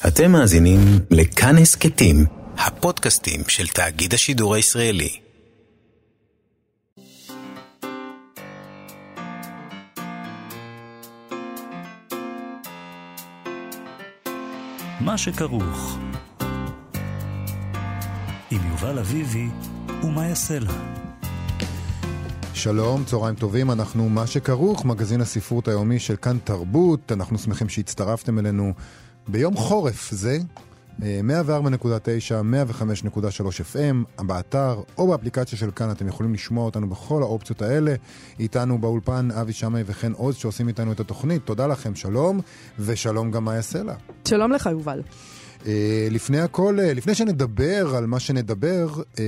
אתם מאזינים לכאן הסכתים, הפודקאסטים של תאגיד השידור הישראלי. מה שכרוך עם יובל אביבי ומה יעשה לה. שלום, צהריים טובים, אנחנו מה שכרוך, מגזין הספרות היומי של כאן תרבות, אנחנו שמחים שהצטרפתם אלינו ביום חורף זה, 104.9, 105.3 FM, באתר או באפליקציה של כאן אתם יכולים לשמוע אותנו בכל האופציות האלה. איתנו באולפן אבי שמאי וחן עוז שעושים איתנו את התוכנית. תודה לכם, שלום, ושלום גם מאיה סלע. שלום לך, יובל. Uh, לפני הכל, uh, לפני שנדבר על מה שנדבר... Uh,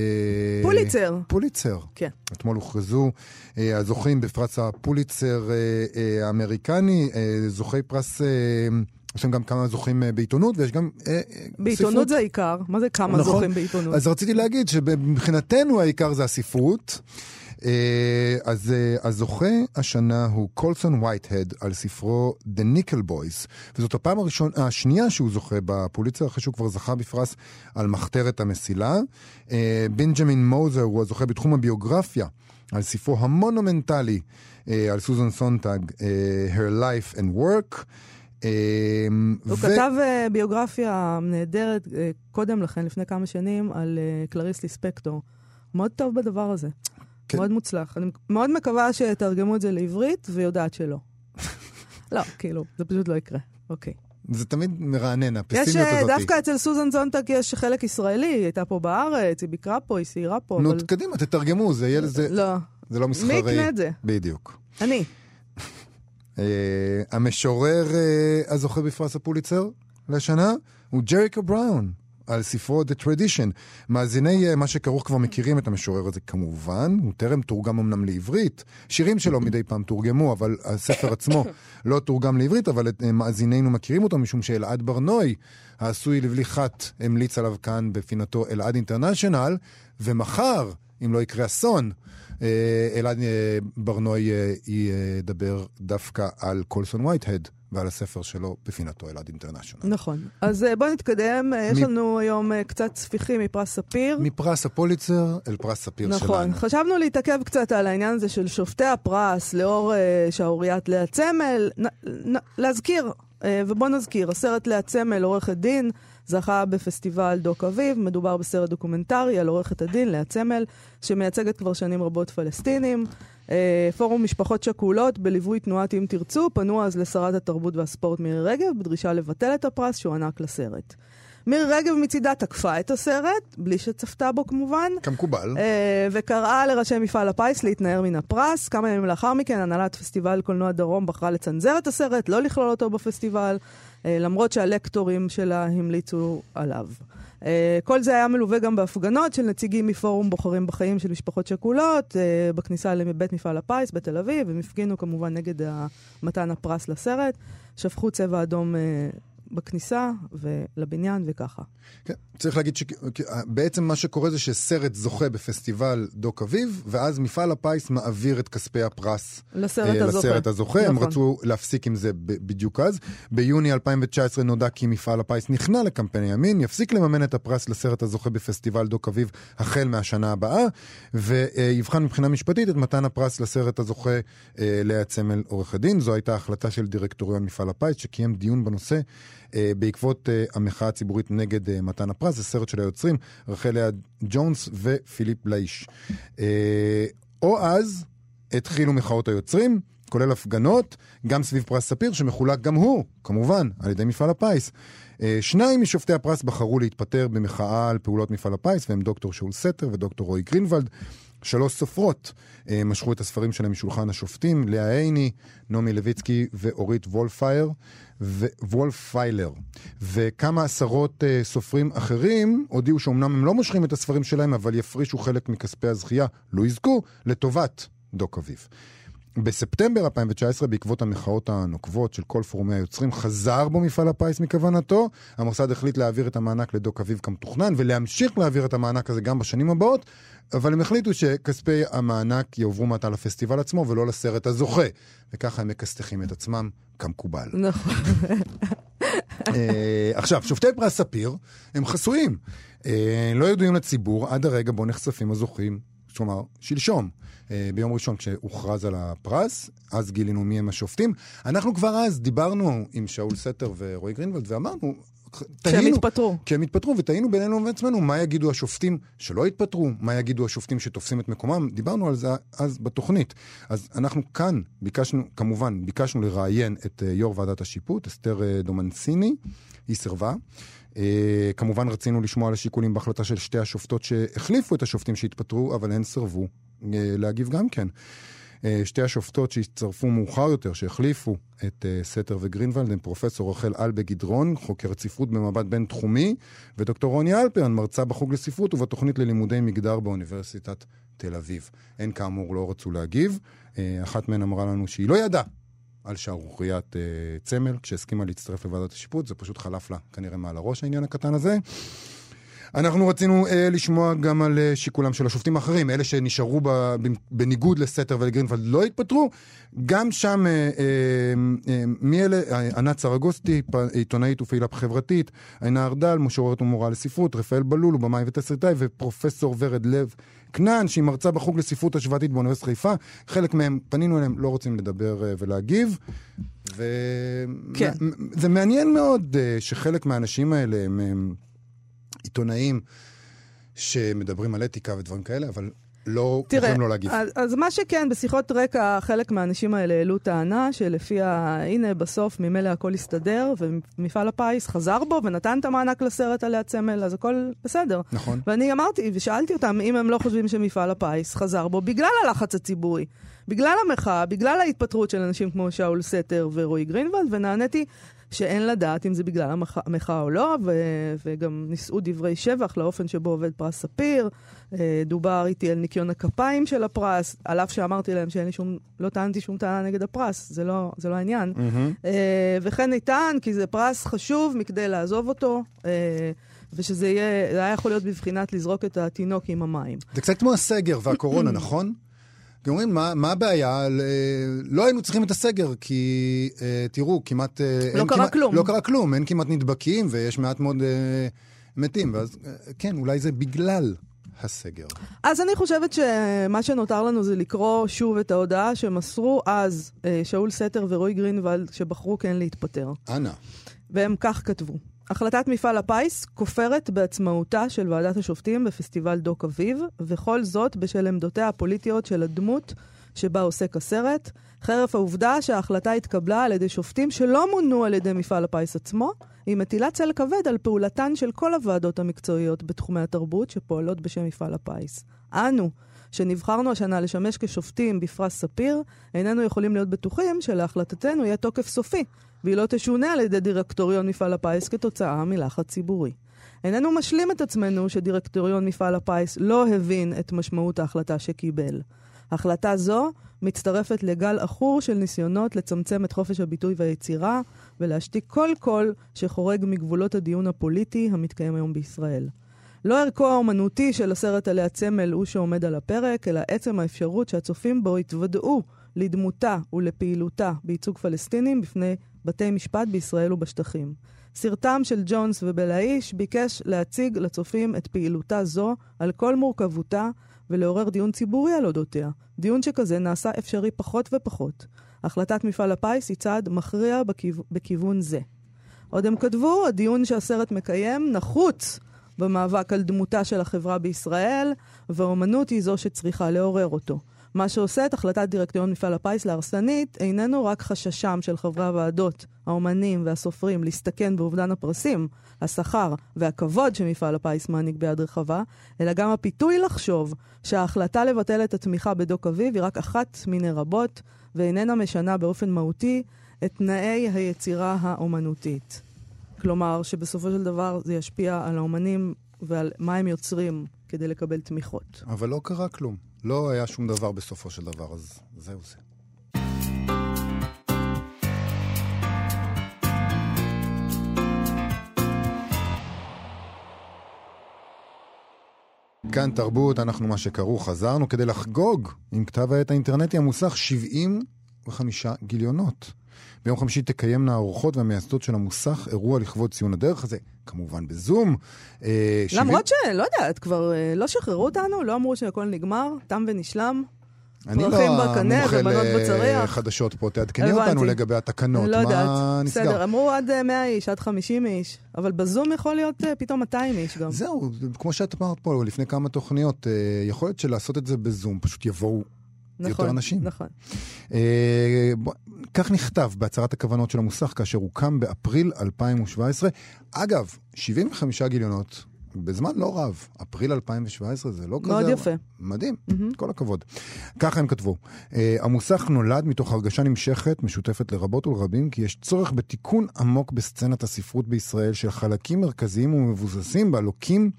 פוליצר. פוליצר. כן. אתמול הוכרזו uh, הזוכים בפרס הפוליצר uh, uh, האמריקני, uh, זוכי פרס... יש להם גם כמה זוכים בעיתונות, ויש גם אה, בעיתונות ספרות. זה העיקר, מה זה כמה נכון. זוכים בעיתונות? אז רציתי להגיד שמבחינתנו העיקר זה הספרות. אז הזוכה השנה הוא קולסון וייטהד על ספרו The Nickel Boys, וזאת הפעם הראשון, השנייה שהוא זוכה בפוליצר, אחרי שהוא כבר זכה בפרס על מחתרת המסילה. בנג'מין מוזר הוא הזוכה בתחום הביוגרפיה. על ספרו המונומנטלי על סוזן סונטג, Her Life and Work. אמ, הוא כתב אה, ביוגרפיה נהדרת אה, קודם לכן, לפני כמה שנים, על אה, קלריס ליספקטור. מאוד טוב בדבר הזה. כן. מאוד מוצלח. אני מאוד מקווה שיתרגמו את זה לעברית, ויודעת שלא. לא, כאילו, זה פשוט לא יקרה. אוקיי. זה תמיד מרענן, הפסימיות הזאת. דווקא אצל סוזן זונטג יש חלק ישראלי, היא הייתה פה בארץ, היא ביקרה פה, היא סיירה פה. נו, אבל... קדימה, תתרגמו, זה יהיה לזה... לא. זה לא מסחרי. מי יקנה את זה? בדיוק. אני. Uh, המשורר uh, הזוכה בפרס הפוליצר לשנה הוא ג'ריקה בראון. על ספרו The Tradition. מאזיני uh, מה שכרוך כבר מכירים את המשורר הזה כמובן, הוא טרם תורגם אמנם לעברית. שירים שלו מדי פעם תורגמו, אבל הספר עצמו לא תורגם לעברית, אבל uh, מאזינינו מכירים אותו משום שאלעד ברנוי, העשוי לבלי חת, המליץ עליו כאן בפינתו אלעד אינטרנשיונל, ומחר, אם לא יקרה אסון, אה, אלעד אה, ברנוי אה, ידבר דווקא על קולסון וייטהד. ועל הספר שלו בפינתו אלעד אינטרנשיונל. נכון. אז בוא נתקדם, יש לנו היום קצת ספיחים מפרס ספיר. מפרס הפוליצר אל פרס ספיר נכון. שלנו. נכון, חשבנו להתעכב קצת על העניין הזה של שופטי הפרס לאור שערוריית לאה צמל. להזכיר, ובוא נזכיר, הסרט לאה צמל, עורכת דין, זכה בפסטיבל דוק אביב, מדובר בסרט דוקומנטרי על עורכת הדין לאה צמל, שמייצגת כבר שנים רבות פלסטינים. אה, פורום משפחות שכולות בליווי תנועת אם תרצו פנו אז לשרת התרבות והספורט מירי רגב בדרישה לבטל את הפרס שהוענק לסרט. מירי רגב מצידה תקפה את הסרט, בלי שצפתה בו כמובן. כמקובל. אה, וקראה לראשי מפעל הפיס להתנער מן הפרס. כמה ימים לאחר מכן, הנהלת פסטיבל קולנוע דרום בחרה לצנזר את הסרט, לא לכלול אותו בפסטיבל. אה, למרות שהלקטורים שלה המליצו עליו. אה, כל זה היה מלווה גם בהפגנות של נציגים מפורום בוחרים בחיים של משפחות שכולות, אה, בכניסה לבית מפעל הפיס בתל אביב, הם הפגינו כמובן נגד מתן הפרס לסרט, שפכו צבע אדום בכניסה ולבניין וככה. כן, צריך להגיד שבעצם מה שקורה זה שסרט זוכה בפסטיבל דוק אביב, ואז מפעל הפיס מעביר את כספי הפרס לסרט אה, הזוכה. לסרט הזוכה. נכון. הם רצו להפסיק עם זה בדיוק אז. ביוני 2019 נודע כי מפעל הפיס נכנע לקמפיין הימין, יפסיק לממן את הפרס לסרט הזוכה בפסטיבל דוק אביב החל מהשנה הבאה, ויבחן מבחינה משפטית את מתן הפרס לסרט הזוכה אה, לאה צמל עורך הדין. זו הייתה החלטה של דירקטוריון מפעל הפיס, שקיים דיון בנושא. אה, בעקבות אה, המחאה הציבורית נגד אה, מתן הפרס, זה סרט של היוצרים רחל לאה ג'ונס ופיליפ בלאיש. או אז התחילו מחאות היוצרים, כולל הפגנות, גם סביב פרס ספיר, שמחולק גם הוא, כמובן, על ידי מפעל הפיס. שניים משופטי הפרס בחרו להתפטר במחאה על פעולות מפעל הפיס, והם דוקטור שאול סתר ודוקטור רועי גרינוולד. שלוש סופרות אה, משכו את הספרים שלהם משולחן השופטים, לאה עיני, נעמי לויצקי ואורית וולפייר, וולפיילר. וכמה עשרות אה, סופרים אחרים הודיעו שאומנם הם לא מושכים את הספרים שלהם, אבל יפרישו חלק מכספי הזכייה, לא יזכו, לטובת דוק אביב. בספטמבר 2019, בעקבות המחאות הנוקבות של כל פורומי היוצרים, חזר בו מפעל הפיס מכוונתו. המוסד החליט להעביר את המענק לדוק אביב כמתוכנן, ולהמשיך להעביר את המענק הזה גם בשנים הבאות, אבל הם החליטו שכספי המענק יעברו מעתה לפסטיבל עצמו ולא לסרט הזוכה. וככה הם מכסתחים את עצמם כמקובל. נכון. אה, עכשיו, שופטי פרס ספיר הם חסויים. אה, לא ידועים לציבור עד הרגע בו נחשפים הזוכים, כלומר, שלשום. אה, ביום ראשון כשהוכרז על הפרס, אז גילינו מי הם השופטים. אנחנו כבר אז דיברנו עם שאול סתר ורועי גרינוולד ואמרנו, שהם התפטרו. כי הם התפטרו, ותהינו בינינו ובין עצמנו מה יגידו השופטים שלא התפטרו, מה יגידו השופטים שתופסים את מקומם. דיברנו על זה אז בתוכנית. אז אנחנו כאן ביקשנו, כמובן, ביקשנו לראיין את אה, יו"ר ועדת השיפוט, אסתר אה, דומנסיני, היא סירבה. Uh, כמובן רצינו לשמוע על השיקולים בהחלטה של שתי השופטות שהחליפו את השופטים שהתפטרו, אבל הן סירבו uh, להגיב גם כן. Uh, שתי השופטות שהצטרפו מאוחר יותר, שהחליפו את uh, סתר וגרינוולד, הם פרופסור רחל אלבה גדרון, חוקרת ספרות במבט בין-תחומי, ודוקטור רוני אלפרן, מרצה בחוג לספרות ובתוכנית ללימודי מגדר באוניברסיטת תל אביב. הן כאמור לא רצו להגיב. Uh, אחת מהן אמרה לנו שהיא לא ידעה על שערוריית uh, צמל, כשהסכימה להצטרף לוועדת השיפוט, זה פשוט חלף לה כנראה מעל הראש העניין הקטן הזה. אנחנו רצינו uh, לשמוע גם על uh, שיקולם של השופטים האחרים, אלה שנשארו ב, בניגוד לסתר ולגרינפלד לא התפטרו. גם שם, uh, uh, uh, מי אלה? ענת סרגוסטי, עיתונאית ופעילה חברתית, עינה ארדל, משוררת ומורה לספרות, רפאל בלול, במאי ותסריטאי, ופרופסור ורד לב כנען, שהיא מרצה בחוג לספרות השוואתית באוניברסיטת חיפה. חלק מהם, פנינו אליהם, לא רוצים לדבר uh, ולהגיב. וזה כן. מעניין מאוד uh, שחלק מהאנשים האלה הם... עיתונאים שמדברים על אתיקה ודברים כאלה, אבל לא תראה, יכולים לא להגיב. אז, אז מה שכן, בשיחות רקע, חלק מהאנשים האלה העלו טענה שלפיה, הנה, בסוף ממילא הכל הסתדר, ומפעל הפיס חזר בו ונתן את המענק לסרט עלי הצמל, אז הכל בסדר. נכון. ואני אמרתי, ושאלתי אותם אם הם לא חושבים שמפעל הפיס חזר בו בגלל הלחץ הציבורי. בגלל המחאה, בגלל ההתפטרות של אנשים כמו שאול סתר ורועי גרינוולד, ונעניתי שאין לדעת אם זה בגלל המחאה או לא, ו- וגם נישאו דברי שבח לאופן שבו עובד פרס ספיר. אה, דובר איתי על ניקיון הכפיים של הפרס, על אף שאמרתי להם שאין לי שום, לא טענתי שום טענה נגד הפרס, זה לא, זה לא העניין. Mm-hmm. וכן ניתן, כי זה פרס חשוב מכדי לעזוב אותו. אה, ושזה יהיה, זה היה יכול להיות בבחינת לזרוק את התינוק עם המים. זה קצת כמו הסגר והקורונה, נכון? כי אומרים, מה, מה הבעיה? לא היינו צריכים את הסגר, כי אה, תראו, כמעט... אה, לא קרה כמעט, כלום. לא קרה כלום, אין כמעט נדבקים ויש מעט מאוד אה, מתים. ואז אה, כן, אולי זה בגלל הסגר. אז אני חושבת שמה שנותר לנו זה לקרוא שוב את ההודעה שמסרו אז שאול סתר ורועי גרינוולד, שבחרו כן להתפטר. אנא. והם כך כתבו. החלטת מפעל הפיס כופרת בעצמאותה של ועדת השופטים בפסטיבל דוק אביב, וכל זאת בשל עמדותיה הפוליטיות של הדמות שבה עוסק הסרט, חרף העובדה שההחלטה התקבלה על ידי שופטים שלא מונו על ידי מפעל הפיס עצמו, היא מטילה צל כבד על פעולתן של כל הוועדות המקצועיות בתחומי התרבות שפועלות בשם מפעל הפיס. אנו, שנבחרנו השנה לשמש כשופטים בפרס ספיר, איננו יכולים להיות בטוחים שלהחלטתנו יהיה תוקף סופי, והיא לא תשונה על ידי דירקטוריון מפעל הפיס כתוצאה מלחץ ציבורי. איננו משלים את עצמנו שדירקטוריון מפעל הפיס לא הבין את משמעות ההחלטה שקיבל. החלטה זו מצטרפת לגל עכור של ניסיונות לצמצם את חופש הביטוי והיצירה ולהשתיק כל קול שחורג מגבולות הדיון הפוליטי המתקיים היום בישראל. לא ערכו האומנותי של הסרט עלי הצמל הוא שעומד על הפרק, אלא עצם האפשרות שהצופים בו יתוודעו לדמותה ולפעילותה בייצוג פלסטינים בפני בתי משפט בישראל ובשטחים. סרטם של ג'ונס ובלעיש ביקש להציג לצופים את פעילותה זו על כל מורכבותה ולעורר דיון ציבורי על אודותיה. דיון שכזה נעשה אפשרי פחות ופחות. החלטת מפעל הפיס היא צעד מכריע בכיו... בכיוון זה. עוד הם כתבו, הדיון שהסרט מקיים נחוץ במאבק על דמותה של החברה בישראל, והאומנות היא זו שצריכה לעורר אותו. מה שעושה את החלטת דירקטוריון מפעל הפיס להרסנית איננו רק חששם של חברי הוועדות, האומנים והסופרים להסתכן באובדן הפרסים, השכר והכבוד שמפעל הפיס מעניק ביד רחבה, אלא גם הפיתוי לחשוב שההחלטה לבטל את התמיכה בדוק אביב היא רק אחת מיני רבות, ואיננה משנה באופן מהותי את תנאי היצירה האומנותית. כלומר, שבסופו של דבר זה ישפיע על האומנים ועל מה הם יוצרים כדי לקבל תמיכות. אבל לא קרה כלום. לא היה שום דבר בסופו של דבר, אז זהו זה. כאן תרבות, אנחנו מה שקראו, חזרנו כדי לחגוג עם כתב העת האינטרנטי המוסך 75 גיליונות. ביום חמישי תקיימנה האורחות והמייסדות של המוסך אירוע לכבוד ציון הדרך הזה, כמובן בזום. אה, למרות שלא יודעת, כבר אה, לא שחררו אותנו? לא אמרו שהכל נגמר? תם ונשלם? אני לא המומחה לחדשות פה, תעדכני אותנו לגבי התקנות, לא יודעת, בסדר, אמרו עד 100 איש, עד 50 איש, אבל בזום יכול להיות פתאום 200 איש גם. זהו, כמו שאת אמרת פה לפני כמה תוכניות, יכול להיות שלעשות את זה בזום, פשוט יבואו נכון, יותר אנשים. נכון. אה, בוא, כך נכתב בהצהרת הכוונות של המוסך כאשר הוקם באפריל 2017. אגב, 75 גיליונות בזמן לא רב. אפריל 2017 זה לא כזה... מאוד יפה. מדהים, mm-hmm. כל הכבוד. ככה הם כתבו. Uh, המוסך נולד מתוך הרגשה נמשכת, משותפת לרבות ולרבים, כי יש צורך בתיקון עמוק בסצנת הספרות בישראל, של חלקים מרכזיים ומבוססים בה לוקים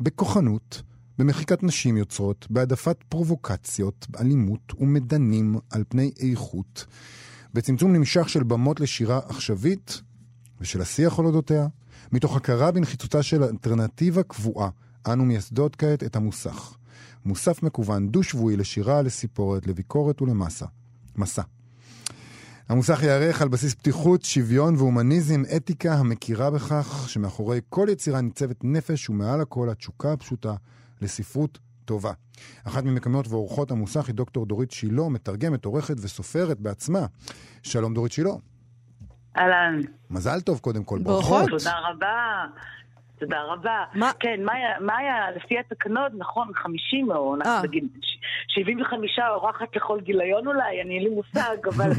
בכוחנות. במחיקת נשים יוצרות, בהעדפת פרובוקציות, אלימות ומדנים על פני איכות, בצמצום נמשך של במות לשירה עכשווית ושל השיח על אודותיה, מתוך הכרה בנחיצותה של אלטרנטיבה קבועה, אנו מייסדות כעת את המוסך. מוסף מקוון דו-שבועי לשירה, לסיפורת, לביקורת ולמסה. מסע. המוסך ייערך על בסיס פתיחות, שוויון והומניזם, אתיקה המכירה בכך שמאחורי כל יצירה ניצבת נפש ומעל הכל התשוקה הפשוטה לספרות טובה. אחת ממקומיות ואורחות המוסך היא דוקטור דורית שילה, מתרגמת, עורכת וסופרת בעצמה. שלום דורית שילה. אהלן. מזל טוב קודם כל, ברכות. תודה רבה. תודה רבה. מה? כן, מה היה, לפי התקנות, נכון, 50 או אנחנו אה. נגיד 75 אורחת לכל גיליון אולי, אני אין לי מושג, אבל,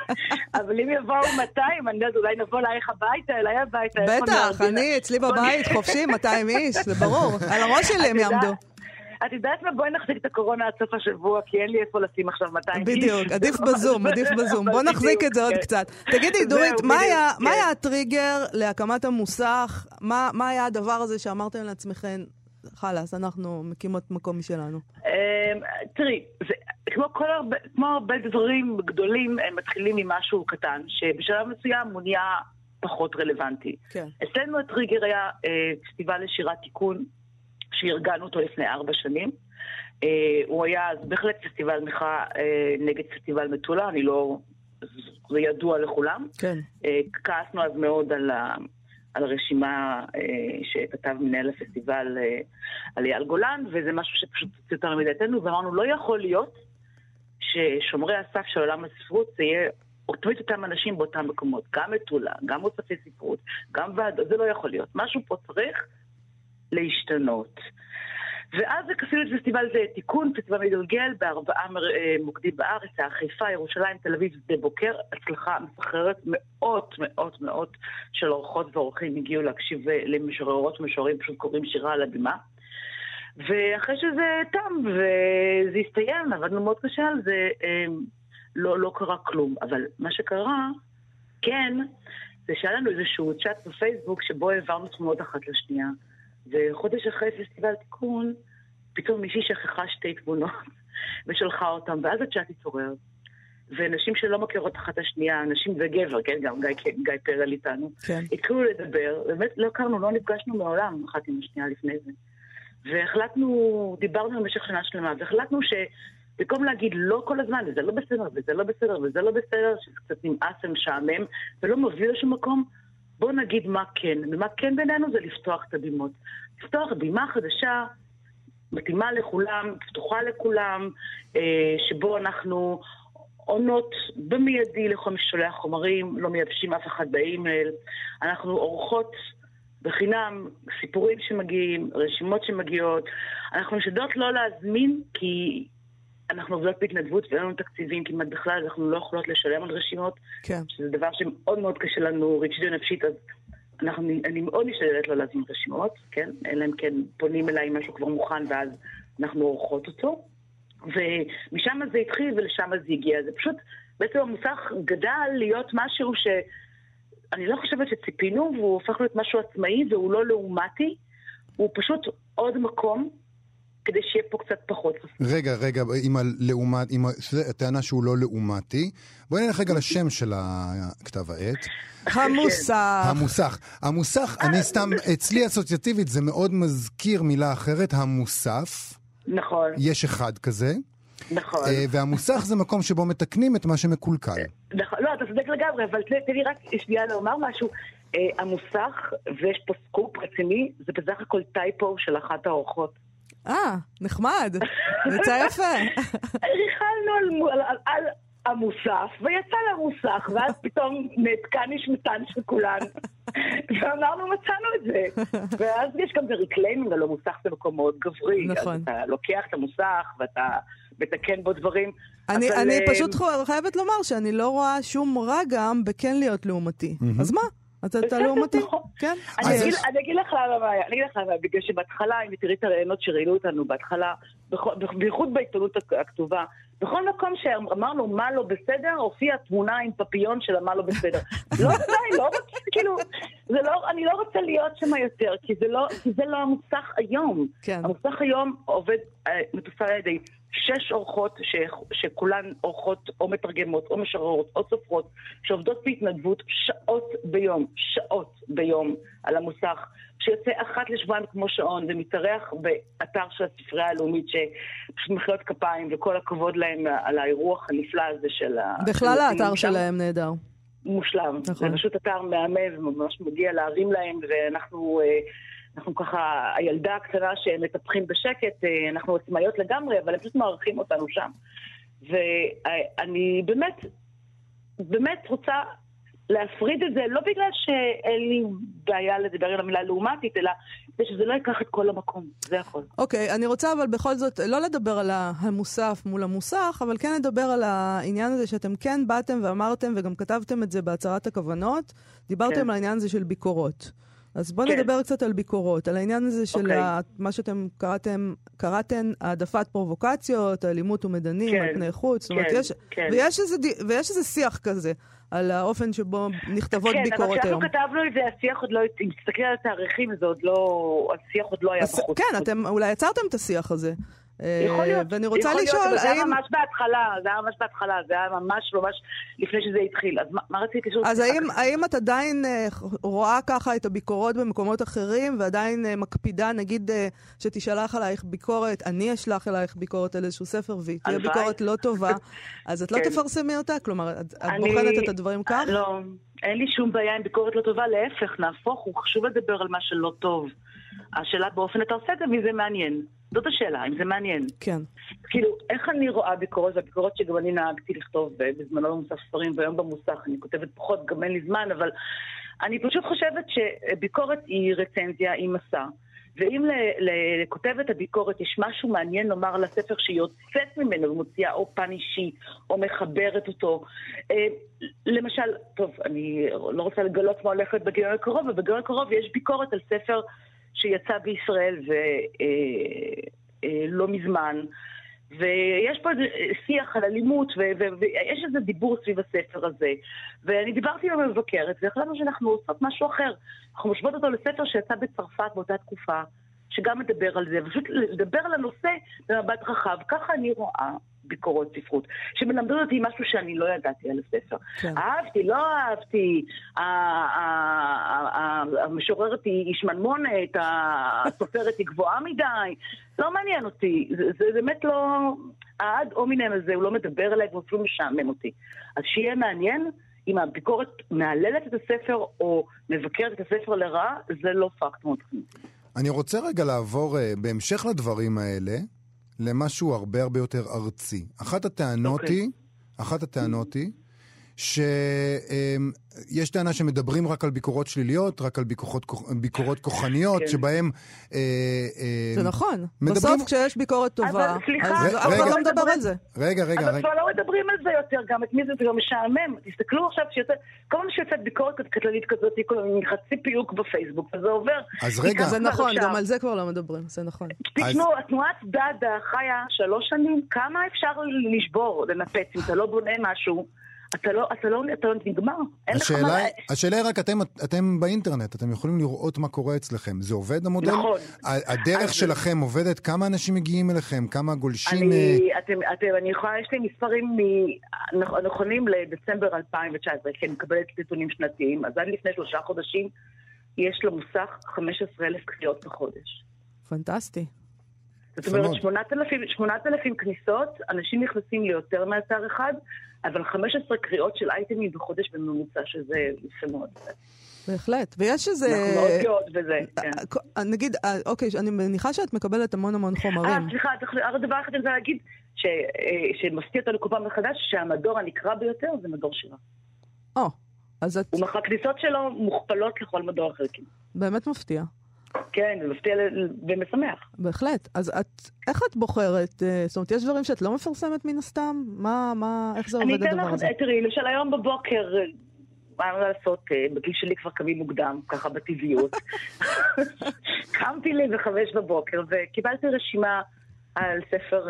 אבל אם יבואו 200, אני יודעת, אולי נבוא אלייך הביתה, אליי הביתה. בטח, אני אצלי בבית, חופשי, 200 איש, זה ברור. על הראש שלי הם יעמדו. את יודעת מה? בואי נחזיק את הקורונה עד סוף השבוע, כי אין לי איפה לשים עכשיו 200 איש. בדיוק, עדיף בזום, עדיף בזום. בוא נחזיק את זה עוד כן. קצת. תגידי, דורית, מה כן. היה הטריגר להקמת המוסך? מה היה הדבר הזה שאמרתם לעצמכם, חלאס, אנחנו מקימות מקום משלנו? אמ, תראי, כמו הרבה דברים גדולים, הם מתחילים ממשהו קטן, שבשלב מסוים הוא נהיה פחות רלוונטי. כן. אצלנו הטריגר היה אה, פסטיבל לשירת תיקון. שארגנו אותו לפני ארבע שנים. Uh, הוא היה אז בהחלט פסטיבל מחאה נגד פסטיבל מטולה, אני לא... זה ידוע לכולם. כן. Uh, כעסנו אז מאוד על, ה, על הרשימה uh, שכתב מנהל הפסטיבל על אייל גולן, וזה משהו שפשוט הוציא יותר מדעתנו, ואמרנו, לא יכול להיות ששומרי הסף של עולם הספרות זה יהיה תמיד אותם אנשים באותם מקומות, גם מטולה, גם מוצפי ספרות, גם ועדות, זה לא יכול להיות. משהו פה צריך להשתנות. ואז עשינו את פסטיבל זה תיקון, פסטיבל מתגלגל בארבעה אה, מוקדים בארץ, חיפה, ירושלים, תל אביב, שדה בוקר, הצלחה מסחררת, מאות מאות מאות של אורחות ואורחים הגיעו להקשיב אה, למשוררות ומשוררים, פשוט קוראים שירה על הבימה. ואחרי שזה תם וזה הסתיים, עבדנו מאוד קשה על זה, אה, לא, לא קרה כלום. אבל מה שקרה, כן, זה שהיה לנו איזשהו צ'אט בפייסבוק שבו העברנו תמונות אחת לשנייה. וחודש אחרי פסטיבל תיקון, פתאום מישהי שכחה שתי תמונות ושלחה אותם, ואז הצ'אט התעורר. ונשים שלא מכירות אחת השנייה, נשים וגבר, כן, גם גיא, גיא פרל איתנו, כן. התחילו לדבר, באמת לא הכרנו, לא נפגשנו מעולם אחת עם השנייה לפני זה. והחלטנו, דיברנו במשך שנה שלמה, והחלטנו שבמקום להגיד לא כל הזמן, וזה לא בסדר, וזה לא בסדר, וזה לא בסדר, שזה קצת נמאס ומשעמם, ולא מוביל לשום מקום, בואו נגיד מה כן. ומה כן בינינו זה לפתוח את הבימות. לפתוח בימה חדשה, מתאימה לכולם, פתוחה לכולם, אה, שבו אנחנו עונות במיידי לכל מי ששולח חומרים, לא מייבשים אף אחד באימייל. אנחנו עורכות בחינם סיפורים שמגיעים, רשימות שמגיעות. אנחנו משדעות לא להזמין, כי אנחנו עובדות בהתנדבות ואין לנו תקציבים כמעט בכלל, אנחנו לא יכולות לשלם על רשימות, כן. שזה דבר שמאוד מאוד קשה לנו רגשית ונפשית, אז אנחנו, אני מאוד משתדלת לא להזמין רשימות, כן? אלא אם כן פונים אליי עם משהו כבר מוכן ואז אנחנו עורכות אותו. ומשם זה התחיל ולשם זה הגיע. זה פשוט, בעצם המוסך גדל להיות משהו שאני לא חושבת שציפינו, והוא הופך להיות משהו עצמאי והוא לא לעומתי, הוא פשוט עוד מקום כדי שיהיה פה קצת פחות. רגע, רגע, עם הלעומת, עם הטענה שהוא לא לעומתי, בואי נלך רגע לשם של כתב העת. המוסך. המוסך. המוסך, אני סתם, אצלי אסוציאטיבית זה מאוד מזכיר מילה אחרת, המוסף. נכון. יש אחד כזה. נכון. אה, והמוסך זה מקום שבו מתקנים את מה שמקולקל. נכון, לא, אתה צודק לגמרי, אבל תן לי רק שנייה לומר משהו. אה, המוסך, ויש פה סקופ רציני, זה בסך הכל טייפו של אחת האורחות. אה, נחמד. יצא יפה. ריכלנו על, על, על, על המוסף, ויצא למוסך, ואז פתאום נעתקה נשמתן של כולן. ואמרנו, מצאנו את זה. ואז יש גם ב reclaiming, הלוא מוסך זה מקום מאוד גברי. נכון. אז אתה לוקח את המוסך ואתה מתקן בו דברים. אני, אבל, אני אה, פשוט חייבת לומר שאני לא רואה שום רע גם בכן להיות לעומתי. אז מה? אתה, אתה לעומתי? נכון. כן. אני אז אגיד, יש- אני אגיד לך למה הבעיה, אני אגיד לך למה, בגלל שבהתחלה, אם תראי את הראיונות שראיינו אותנו בהתחלה, בייחוד בעיתונות הכ- הכתובה, בכל מקום שאמרנו מה לא בסדר, הופיעה תמונה עם פפיון של המה לא בסדר. לא, די, לא רוצה, כאילו, זה לא, אני לא רוצה להיות שם יותר, כי זה לא, כי זה לא המוסך היום. כן. המוסך היום עובד, אה, מתופעל על ידי שש אורחות, ש, שכולן אורחות או מתרגמות או משוררות או סופרות, שעובדות בהתנדבות שעות ביום, שעות ביום על המוסך, שיוצא אחת לשבועיים כמו שעון ומתארח באתר של הספרייה הלאומית, שפשוט מחיאות כפיים וכל הכבוד להם על האירוח הנפלא הזה של ה... בכלל האתר. שלהם נהדר. מושלם. נכון. זה פשוט אתר מהמם, וממש מגיע להרים להם, ואנחנו אה, אנחנו ככה, הילדה הקטנה שהם מטפחים בשקט, אה, אנחנו עצמאיות לגמרי, אבל הם פשוט מארחים אותנו שם. ואני באמת, באמת רוצה להפריד את זה, לא בגלל שאין לי בעיה לדבר על המילה לעומתית, אלא כדי שזה לא ייקח את כל המקום, זה הכל. אוקיי, אני רוצה אבל בכל זאת לא לדבר על המוסף מול המוסך, אבל כן לדבר על העניין הזה שאתם כן באתם ואמרתם, וגם כתבתם את זה בהצהרת הכוונות, דיברתם כן. על העניין הזה של ביקורות. אז בואו כן. נדבר קצת על ביקורות, על העניין הזה של אוקיי. ה- מה שאתם קראתם, קראתם העדפת פרובוקציות, אלימות ומדנים כן. על פני חוץ. זאת אומרת, כן, יש, כן. ויש, איזה, ויש איזה שיח כזה על האופן שבו נכתבות כן, ביקורות אבל היום. כשאנחנו כתבנו את זה, השיח עוד לא, אם תסתכלי על התאריכים, זה עוד לא, השיח עוד לא היה אז, בחוץ. כן, אתם אולי יצרתם את השיח הזה. יכול אה, להיות, ואני רוצה יכול לשאול, להיות, אבל זה היה האם... ממש בהתחלה, זה היה ממש בהתחלה, זה היה ממש ממש לפני שזה התחיל. אז מה, מה רציתי לשאול? אז האם, האם את עדיין אה, רואה ככה את הביקורות במקומות אחרים, ועדיין אה, מקפידה, נגיד, שתשלח עלייך ביקורת, אני אשלח עלייך ביקורת על איזשהו ספר, והיא תהיה. ביקורת לא טובה, אז את לא כן. תפרסמי אותה? כלומר, את, את אני- בוחנת את הדברים כך? לא, אין לי שום בעיה עם ביקורת לא טובה, להפך, נהפוך הוא, חשוב לדבר על מה שלא טוב. השאלה באופן אתה עושה את זה, מי זה מעניין. זאת השאלה, אם זה מעניין. כן. כאילו, איך אני רואה ביקורת, והביקורת שגם אני נהגתי לכתוב בזמנו במוסף ספרים, והיום במוסך, אני כותבת פחות, גם אין לי זמן, אבל אני פשוט חושבת שביקורת היא רצנזיה, היא מסע. ואם לכותבת הביקורת יש משהו מעניין לומר על הספר שהיא יוצאת ממנו ומוציאה או פן אישי, או מחברת אותו. אה, למשל, טוב, אני לא רוצה לגלות מה להיות בגיון הקרוב, אבל בגיון הקרוב יש ביקורת על ספר שיצא בישראל ולא מזמן. ויש פה שיח על אלימות, ויש איזה דיבור סביב הספר הזה. ואני דיברתי עם המבקרת, והחלטנו שאנחנו עושות משהו אחר. אנחנו משוות אותו לספר שיצא בצרפת באותה תקופה, שגם מדבר על זה, ופשוט לדבר על הנושא במבט רחב. ככה אני רואה ביקורות ספרות, שמלמדות אותי משהו שאני לא ידעתי על הספר. כן. אהבתי, לא אהבתי, המשוררת היא שמנמונת, הסופרת היא גבוהה מדי, לא מעניין אותי. זה, זה באמת לא... העד הומינם הזה, הוא לא מדבר אליי והוא אפילו משעמם אותי. אז שיהיה מעניין, אם הביקורת מהללת את הספר או מבקרת את הספר לרעה, זה לא פקט מאוד חשוב. אני רוצה רגע לעבור, אה, בהמשך לדברים האלה, למשהו הרבה הרבה יותר ארצי. אחת הטענות אוקיי. היא, אחת הטענות היא, שיש טענה שמדברים רק על ביקורות שליליות, רק על ביקורות, ביקורות כוחניות, כן. שבהם... אה, אה, זה נכון. מדברים- בסוף כשיש ביקורת טובה, אבל סליחה, אז אף אחד. לא מדבר על זה. רגע, רגע, אבל. כבר לא מדברים על זה יותר, גם את מי זה, זה גם משעמם. תסתכלו עכשיו שיוצא, כל פעם שיוצאת ביקורת קטלנית כזאת, היא חצי פיוק בפייסבוק, וזה עובר. אז רגע, זה נכון, עכשיו. גם על זה כבר לא מדברים, זה נכון. תשמעו, התנועת דאדה חיה שלוש שנים, כמה אפשר לשבור, לנפץ, אם אתה לא בונה משהו, אתה לא, אתה לא, אתה לא נגמר. אין לך השאלה, מה... היא- השאלה היא רק, אתם, אתם באינטרנט, אתם יכולים לראות מה קורה אצלכם. זה עובד המודל? נכון. הדרך אז- שלכם עובדת? כמה אנשים מגיעים אליכם? כמה גולשים? אה, אני, אתם, אתם, אני יכולה, יש לי מספרים מ- נכונים לדצמבר 2019, כי אני מקבלת נתונים שנתיים, אז עד לפני שלושה חודשים יש למוסך 15,000 קריאות בחודש. פנטסטי. זאת אומרת, מאוד. 8,000 8,000 כניסות, אנשים נכנסים ליותר מאתר אחד, אבל 15 קריאות של אייטמים בחודש בממוצע, שזה יפה מאוד. בהחלט. ויש איזה... אנחנו מאוד גאות בזה, כן. אה, נגיד, אה, אוקיי, אני מניחה שאת מקבלת המון המון אה, חומרים. סליחה, צריך- רק דבר אחד אני רוצה להגיד, ש- אה, שמפתיע אותנו כל פעם מחדש, שהמדור הנקרא ביותר זה מדור שירה. או, אז את הכניסות שלו מוכפלות ככל מדור אחר. כמעט. באמת מפתיע. כן, זה מפתיע ומשמח. בהחלט. אז את, איך את בוחרת? אה, זאת אומרת, יש דברים שאת לא מפרסמת מן הסתם? מה, מה, איך זה אני עובד אתן הדבר לך, הזה? תראי, למשל היום בבוקר, אה, מה לעשות, אה, בגיל שלי כבר קמים מוקדם, ככה בטבעיות. קמתי לי בחמש בבוקר וקיבלתי רשימה על ספר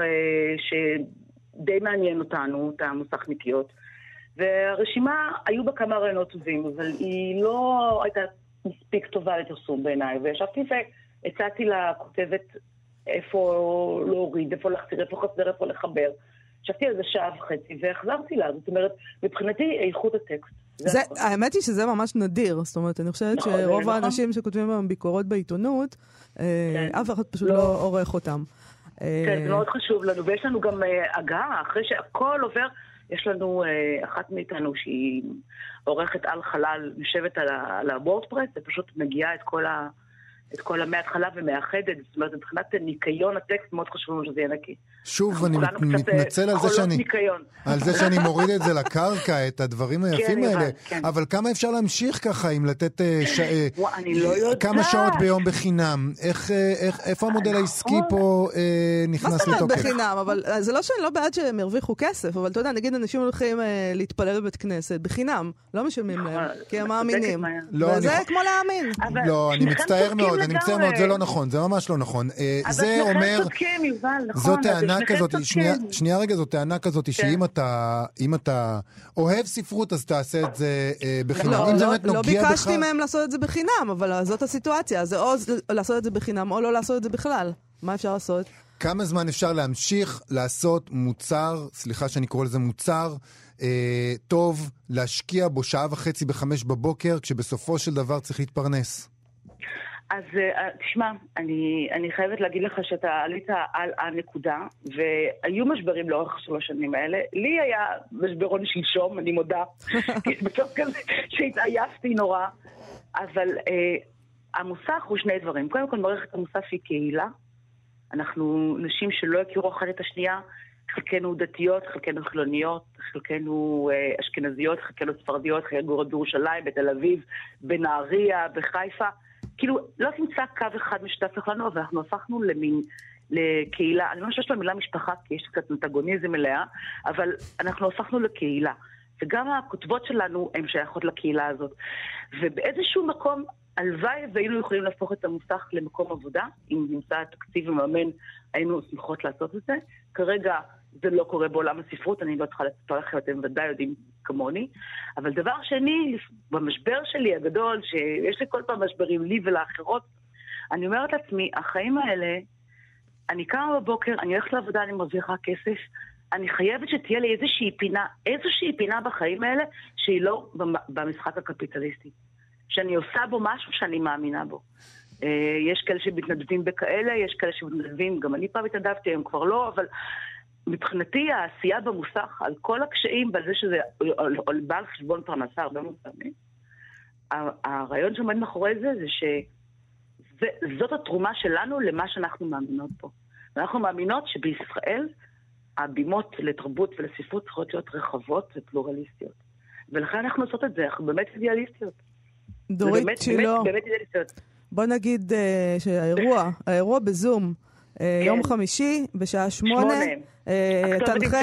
שדי מעניין אותנו, את המוסכניקיות. והרשימה, היו בה כמה רעיונות טובים, אבל היא לא הייתה מספיק טובה לפרסום בעיניי. וישבתי והצעתי לכותבת איפה להוריד, איפה להחזיר, איפה חסר, איפה לחבר. ישבתי על זה שעה וחצי והחזרתי לה. זאת אומרת, מבחינתי איכות הטקסט. זה. האמת היא שזה ממש נדיר, זאת אומרת, אני חושבת נכון, שרוב נכון. האנשים שכותבים היום ביקורות בעיתונות, אה, כן. אף אחד פשוט לא. לא עורך אותם. אה, כן, זה מאוד חשוב לנו, ויש לנו גם אה, הגעה, אחרי שהכל עובר, יש לנו אה, אחת מאיתנו שהיא עורכת על חלל, יושבת על ה- על הוורדפרס, ופשוט מגיעה את כל ה... את כל המההתחלה ומאחדת, זאת אומרת, מבחינת ניקיון הטקסט מאוד חשוב לנו שזה יהיה נקי. שוב, אני אה, מתנצל על זה חולות שאני... ניקיון. על זה שאני מוריד את זה לקרקע, את הדברים היפים הבנתי, האלה. כן. אבל כמה אפשר להמשיך ככה, אם לתת אה, ש- אה, וואי, אני לא יודעת. כמה שעות ביום בחינם? איך, אה, איך, איפה המודל נכון. העסקי פה אה, מה נכנס זאת אומרת לתוקף? בחינם? אבל אה, זה לא שאני לא בעד שהם ירוויחו כסף, אבל אתה יודע, נגיד אנשים הולכים אה, להתפלל בבית כנסת, בחינם, לא משלמים להם, נכון, כי הם מאמינים. לא, וזה אני- כמו להאמין. לא, אני מצטער מאוד, אני מצטער לגמרי. מאוד, זה לא נכון, זה ממש לא נכון. אה, אבל זה שניכם אומר... צודקים, יובל, נכון. זו טענה שניכם כזאת. שנייה, שנייה רגע, זו טענה כזאת, שאם אתה, אוהב ספרות, אז תעשה את זה אה, בחינם. לא, אם זה לא, באמת לא נוגע בך... ביקשתי מהם לעשות את זה בחינם, אבל זאת הסיטואציה. זה או לעשות את זה בחינם או לא לעשות את זה בכלל. מה אפשר לעשות? כמה זמן אפשר להמשיך לעשות מוצר, סליחה שאני קורא לזה מוצר, אה, טוב, להשקיע בו שעה וחצי בחמש בבוקר, כשבסופו של דבר צריך להתפרנס. אז אה, תשמע, אני, אני חייבת להגיד לך שאתה עלית על הנקודה, והיו משברים לאורך שלוש שנים האלה. לי היה משברון שלשום, אני מודה, בסוף כזה שהתעייפתי נורא, אבל אה, המוסך הוא שני דברים. קודם כל, מערכת המוסף היא קהילה. אנחנו נשים שלא הכירו אחת את השנייה, חלקנו דתיות, חלקנו חילוניות, חלקנו אה, אשכנזיות, חלקנו ספרדיות, חלקנו גורות בירושלים, בתל אביב, בנהריה, בחיפה. כאילו, לא תמצא קו אחד משותף לנו, אבל אנחנו הפכנו למין, לקהילה, אני לא חושבת במילה משפחה, כי יש קצת אנטגוניזם מלאה, אבל אנחנו הפכנו לקהילה. וגם הכותבות שלנו הן שייכות לקהילה הזאת. ובאיזשהו מקום, הלוואי והיינו יכולים להפוך את המוסך למקום עבודה, אם נמצא תקציב ומאמן, היינו שמחות לעשות את זה. כרגע זה לא קורה בעולם הספרות, אני לא צריכה לספר לכם, אתם ודאי יודעים כמוני. אבל דבר שני, במשבר שלי הגדול, שיש לי כל פעם משברים לי ולאחרות, אני אומרת לעצמי, החיים האלה, אני קמה בבוקר, אני הולכת לעבודה, אני מרוויחה כסף, אני חייבת שתהיה לי איזושהי פינה, איזושהי פינה בחיים האלה שהיא לא במשחק הקפיטליסטי. שאני עושה בו משהו שאני מאמינה בו. אה, יש כאלה שמתנדבים בכאלה, יש כאלה שמתנדבים, גם אני פעם התנדבתי, היום כבר לא, אבל מבחינתי העשייה במוסך, על כל הקשיים ועל זה שזה בא על חשבון פרנסה הרבה מאוד פעמים, הרעיון שעומד מאחורי זה זה שזאת התרומה שלנו למה שאנחנו מאמינות פה. ואנחנו מאמינות שבישראל הבימות לתרבות ולספרות צריכות להיות רחבות ופלורליסטיות. ולכן אנחנו עושות את זה, אנחנו באמת אידיאליסטיות. דורית שילה. בוא נגיד uh, שהאירוע, האירוע בזום. יום חמישי, בשעה שמונה. אה, תנחה,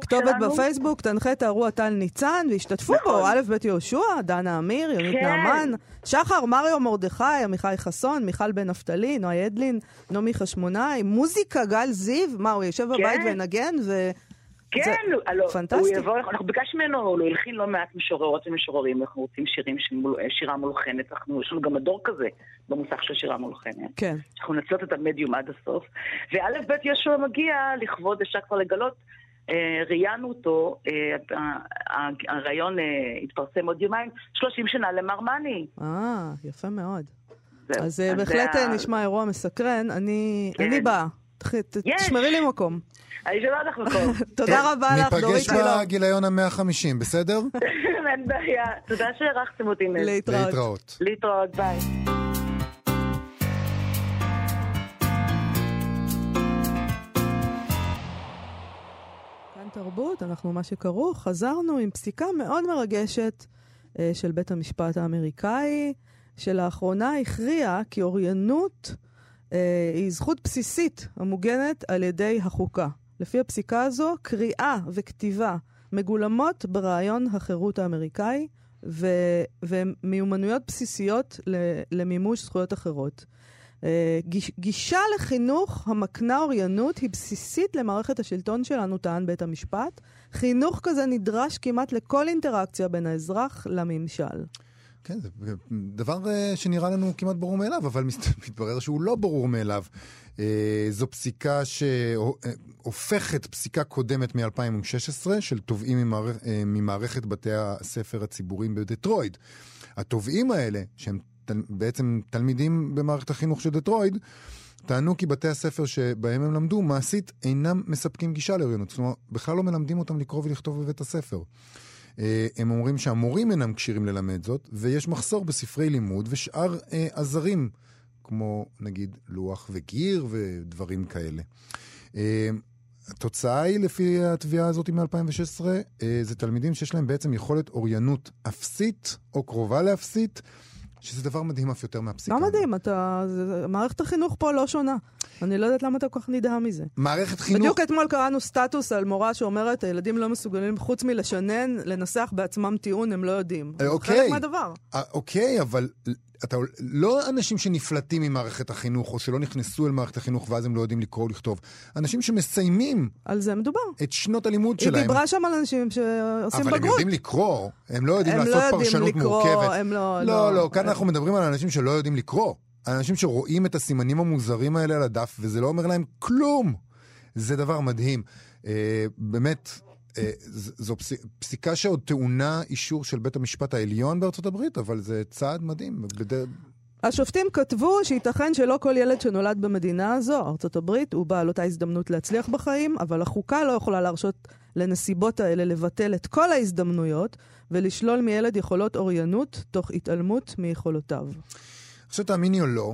כתובת. בפייסבוק, תנחה את האירוע טל ניצן, והשתתפו נכון. בו א' ב' יהושע, דנה אמיר, יונית כן. נעמן, שחר, מריו מרדכי, עמיחי חסון, מיכל בן נפתלי, נועה אדלין, נעמי חשמונאי, מוזיקה, גל זיו, מה, הוא יושב בבית כן. וינגן, ו... כן, זה הלו, פנטסטי. הוא יבוא, אנחנו ביקשנו ממנו, הוא הלחין לא מעט משוררות ומשוררים, אנחנו רוצים שירים של מול- שירה מולחנת, אנחנו, יש לנו גם מדור כזה במוסך של שירה מולחנת. כן. אנחנו נצלות את המדיום עד הסוף. וא' ב' ישוע מגיע לכבוד, אפשר כבר לגלות, אה, ראיינו אותו, אה, ה- ה- הרעיון אה, התפרסם עוד יומיים, 30 שנה למר מאני. אה, יפה מאוד. אז אה, בהחלט אה, נשמע אירוע מסקרן. אני כן. אני באה. תשמרי לי מקום. אני שומעת לך מקום. תודה רבה לך, דורית ניפגש גילאור. בגיליון ה-150, בסדר? אין בעיה. תודה שהערכתם אותי. להתראות. להתראות. להתראות, ביי. כאן תרבות, אנחנו מה שקראו, חזרנו עם פסיקה מאוד מרגשת אה, של בית המשפט האמריקאי, שלאחרונה הכריע כי אוריינות היא זכות בסיסית המוגנת על ידי החוקה. לפי הפסיקה הזו, קריאה וכתיבה מגולמות ברעיון החירות האמריקאי ו- ומיומנויות בסיסיות למימוש זכויות אחרות. אה, גיש, גישה לחינוך המקנה אוריינות היא בסיסית למערכת השלטון שלנו, טען בית המשפט. חינוך כזה נדרש כמעט לכל אינטראקציה בין האזרח לממשל. כן, זה דבר אה, שנראה לנו כמעט ברור מאליו, אבל מתברר שהוא לא ברור מאליו. אה, זו פסיקה שהופכת פסיקה קודמת מ-2016 של תובעים ממערכ... אה, ממערכת בתי הספר הציבוריים בדטרויד. התובעים האלה, שהם. בעצם תלמידים במערכת החינוך של דטרויד, טענו כי בתי הספר שבהם הם למדו מעשית אינם מספקים גישה לאוריינות. זאת אומרת, בכלל לא מלמדים אותם לקרוא ולכתוב בבית הספר. אה, הם אומרים שהמורים אינם כשירים ללמד זאת, ויש מחסור בספרי לימוד ושאר אה, עזרים, כמו נגיד לוח וגיר ודברים כאלה. אה, התוצאה היא, לפי התביעה הזאת מ-2016, אה, זה תלמידים שיש להם בעצם יכולת אוריינות אפסית או קרובה לאפסית, שזה דבר מדהים אף יותר מהפסיקה. לא מדהים, אתה... מערכת החינוך פה לא שונה. אני לא יודעת למה אתה כל כך נדהם מזה. מערכת חינוך... בדיוק אתמול קראנו סטטוס על מורה שאומרת, הילדים לא מסוגלים, חוץ מלשנן, לנסח בעצמם טיעון, הם לא יודעים. אה, אוקיי. חלק מהדבר. אה, אוקיי, אבל אתה לא אנשים שנפלטים ממערכת החינוך, או שלא נכנסו אל מערכת החינוך ואז הם לא יודעים לקרוא ולכתוב. אנשים שמסיימים על זה מדובר. את שנות הלימוד היא שלהם. דיברה שם על אנשים שעושים אבל הם בגרות. יודעים לקרוא, הם לא יודעים הם לא לעשות יודעים פרשנות לקרוא, מורכבת. הם לא- לא, לא. לא, כאן אנחנו מדברים על אנשים שלא יודעים לקרוא. אנשים שרואים את הסימנים המוזרים האלה על הדף, וזה לא אומר להם כלום. זה דבר מדהים. אה, באמת, זו פס- פסיקה שעוד טעונה אישור של בית המשפט העליון בארצות הברית, אבל זה צעד מדהים. בדרך- השופטים כתבו שייתכן שלא כל ילד שנולד במדינה הזו, ארצות הברית, הוא בעל אותה הזדמנות להצליח בחיים, אבל החוקה לא יכולה להרשות לנסיבות האלה לבטל את כל ההזדמנויות ולשלול מילד יכולות אוריינות תוך התעלמות מיכולותיו. עכשיו תאמיני או לא,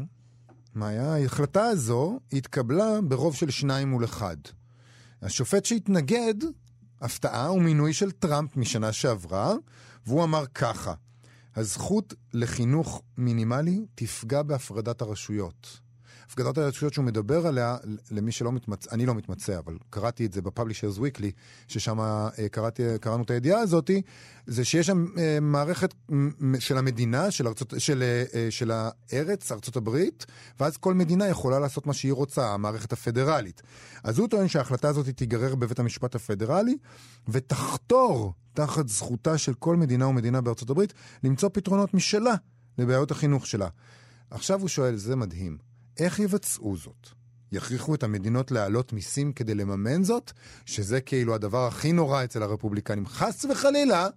מאיה, ההחלטה הזו התקבלה ברוב של שניים מול אחד. השופט שהתנגד, הפתעה, הוא מינוי של טראמפ משנה שעברה, והוא אמר ככה: הזכות לחינוך מינימלי תפגע בהפרדת הרשויות. הפקדת הרשויות שהוא מדבר עליה, למי שלא מתמצא, אני לא מתמצא, אבל קראתי את זה בפאבלישרס וויקלי, ששם אה, קראנו את הידיעה הזאת, זה שיש שם אה, מערכת של המדינה, של, ארצות, של, אה, של הארץ, ארצות הברית, ואז כל מדינה יכולה לעשות מה שהיא רוצה, המערכת הפדרלית. אז הוא טוען שההחלטה הזאת תיגרר בבית המשפט הפדרלי, ותחתור תחת זכותה של כל מדינה ומדינה בארצות הברית למצוא פתרונות משלה לבעיות החינוך שלה. עכשיו הוא שואל, זה מדהים, איך יבצעו זאת? יכריחו את המדינות להעלות מיסים כדי לממן זאת? שזה כאילו הדבר הכי נורא אצל הרפובליקנים. חס וחלילה,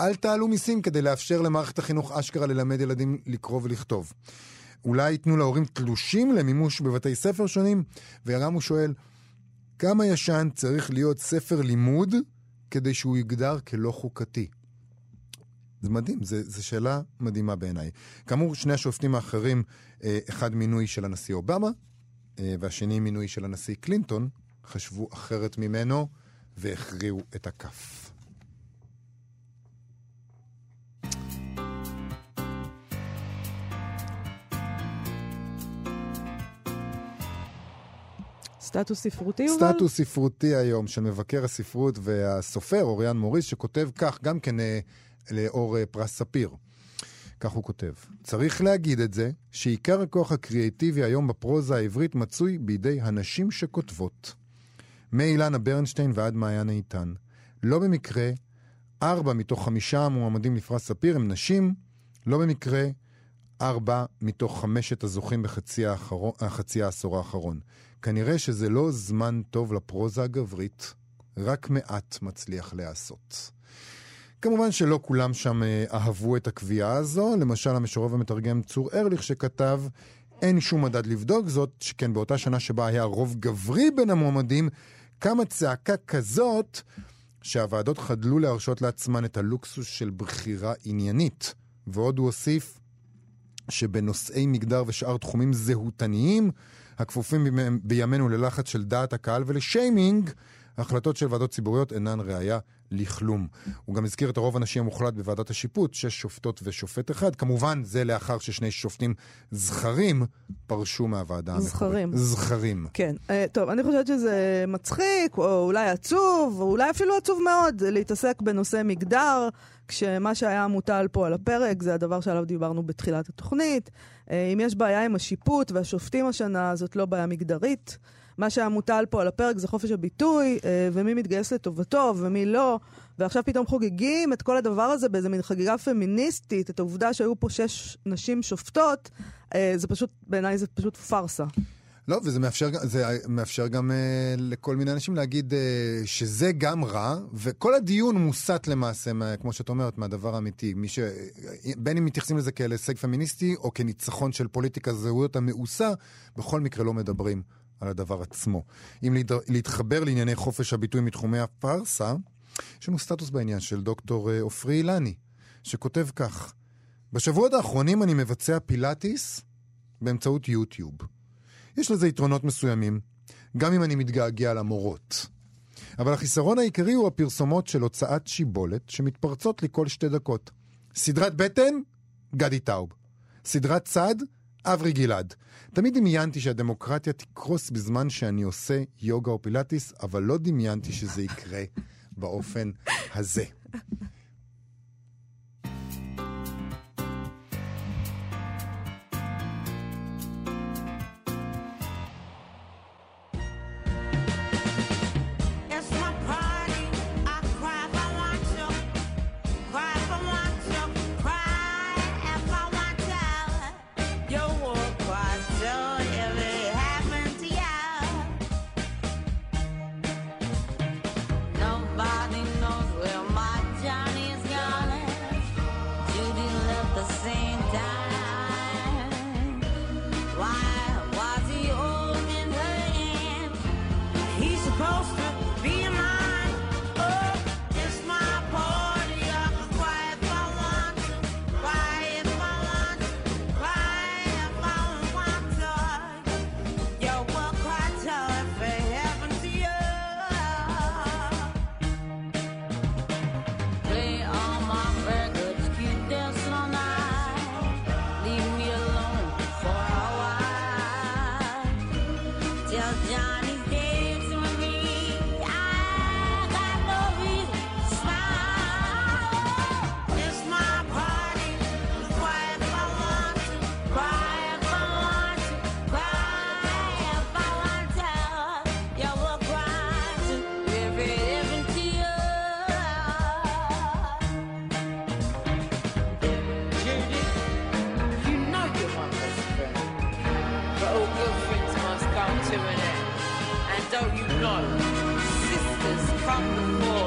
אל תעלו מיסים כדי לאפשר למערכת החינוך אשכרה ללמד ילדים לקרוא ולכתוב. אולי ייתנו להורים תלושים למימוש בבתי ספר שונים? וגם הוא שואל, כמה ישן צריך להיות ספר לימוד כדי שהוא יוגדר כלא חוקתי? זה מדהים, זו שאלה מדהימה בעיניי. כאמור, שני השופטים האחרים, אה, אחד מינוי של הנשיא אובמה, אה, והשני מינוי של הנשיא קלינטון, חשבו אחרת ממנו והכריעו את הכף. סטטוס ספרותי, יובל? סטטוס ספרותי היום של מבקר הספרות והסופר אוריאן מוריס, שכותב כך גם כן אה, לאור אה, פרס ספיר. כך הוא כותב: צריך להגיד את זה, שעיקר הכוח הקריאטיבי היום בפרוזה העברית מצוי בידי הנשים שכותבות. מאילנה ברנשטיין ועד מעיין איתן. לא במקרה, ארבע מתוך חמישה המועמדים לפרס ספיר הם נשים, לא במקרה, ארבע מתוך חמשת הזוכים בחצי האחרון, החצי העשור האחרון. כנראה שזה לא זמן טוב לפרוזה הגברית, רק מעט מצליח להיעשות. כמובן שלא כולם שם אה, אהבו את הקביעה הזו, למשל המשורר ומתרגם צור ארליך שכתב אין שום מדד לבדוק זאת, שכן באותה שנה שבה היה רוב גברי בין המועמדים, קמה צעקה כזאת שהוועדות חדלו להרשות לעצמן את הלוקסוס של בחירה עניינית. ועוד הוא הוסיף שבנושאי מגדר ושאר תחומים זהותניים, הכפופים בימי- בימינו ללחץ של דעת הקהל ולשיימינג, החלטות של ועדות ציבוריות אינן ראייה לכלום. הוא גם הזכיר את הרוב הנשי המוחלט בוועדת השיפוט, שש שופטות ושופט אחד. כמובן, זה לאחר ששני שופטים זכרים פרשו מהוועדה המקורית. זכרים. זכרים. כן. אה, טוב, אני חושבת שזה מצחיק, או אולי עצוב, או אולי אפילו עצוב מאוד, להתעסק בנושא מגדר, כשמה שהיה מוטל פה על הפרק זה הדבר שעליו דיברנו בתחילת התוכנית. אה, אם יש בעיה עם השיפוט והשופטים השנה, זאת לא בעיה מגדרית. מה שהיה מוטל פה על הפרק זה חופש הביטוי, אה, ומי מתגייס לטובתו ומי לא. ועכשיו פתאום חוגגים את כל הדבר הזה באיזה מין חגיגה פמיניסטית, את העובדה שהיו פה שש נשים שופטות, אה, זה פשוט, בעיניי זה פשוט פארסה. לא, וזה מאפשר, מאפשר גם אה, לכל מיני אנשים להגיד אה, שזה גם רע, וכל הדיון מוסט למעשה, מה, כמו שאת אומרת, מהדבר האמיתי. מי ש... בין אם מתייחסים לזה כאל הישג פמיניסטי, או כניצחון של פוליטיקה זהויות המאוסה, בכל מקרה לא מדברים על הדבר עצמו. אם להת... להתחבר לענייני חופש הביטוי מתחומי הפארסה, יש לנו סטטוס בעניין של דוקטור אה, עופרי אילני, שכותב כך: בשבועות האחרונים אני מבצע פילאטיס באמצעות יוטיוב. יש לזה יתרונות מסוימים, גם אם אני מתגעגע למורות. אבל החיסרון העיקרי הוא הפרסומות של הוצאת שיבולת שמתפרצות לי כל שתי דקות. סדרת בטן, גדי טאוב. סדרת צד, אברי גלעד. תמיד דמיינתי שהדמוקרטיה תקרוס בזמן שאני עושה יוגה או פילאטיס, אבל לא דמיינתי שזה יקרה באופן הזה. sisters from the floor.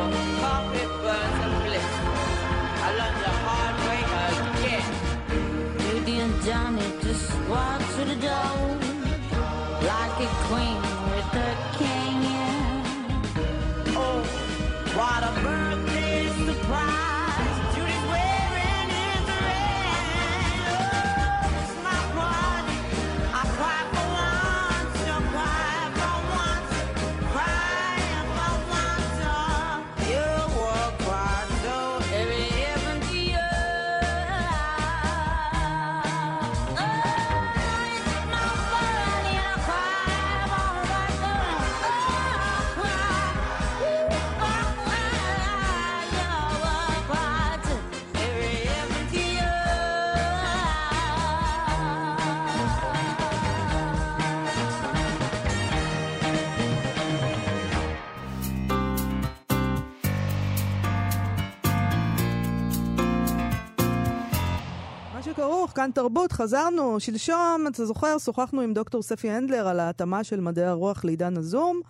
כאן תרבות, חזרנו, שלשום, אתה זוכר, שוחחנו עם דוקטור ספי הנדלר על ההתאמה של מדעי הרוח לעידן הזום,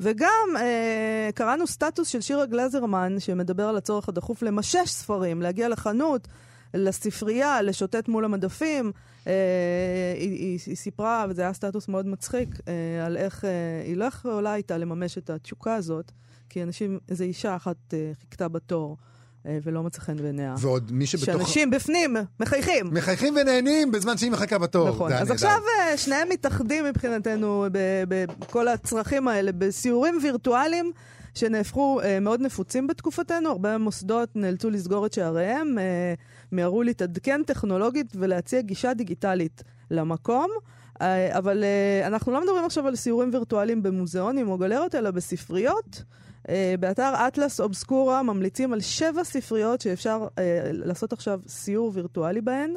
וגם אה, קראנו סטטוס של שירה גלזרמן, שמדבר על הצורך הדחוף למשש ספרים, להגיע לחנות, לספרייה, לשוטט מול המדפים. אה, היא, היא, היא סיפרה, וזה היה סטטוס מאוד מצחיק, אה, על איך אה, היא לא יכולה הייתה לממש את התשוקה הזאת, כי אנשים, איזו אישה אחת אה, חיכתה בתור. אה, ולא מצא חן בעיניה. ועוד מי שבתוך... שאנשים בפנים מחייכים. מחייכים ונהנים בזמן שהיא מחכה בתור. נכון. אז. עכשיו אה, שניהם מתאחדים מבחינתנו בכל הצרכים האלה, בסיורים וירטואליים שנהפכו אה, מאוד נפוצים בתקופתנו. הרבה מוסדות נאלצו לסגור את שעריהם, אה, מיהרו להתעדכן טכנולוגית ולהציע גישה דיגיטלית למקום. אה, אבל אה, אנחנו לא מדברים עכשיו על סיורים וירטואליים במוזיאונים או גלריות, אלא בספריות. אה, באתר אטלס אובסקורה ממליצים על שבע ספריות שאפשר אה, לעשות עכשיו סיור וירטואלי בהן.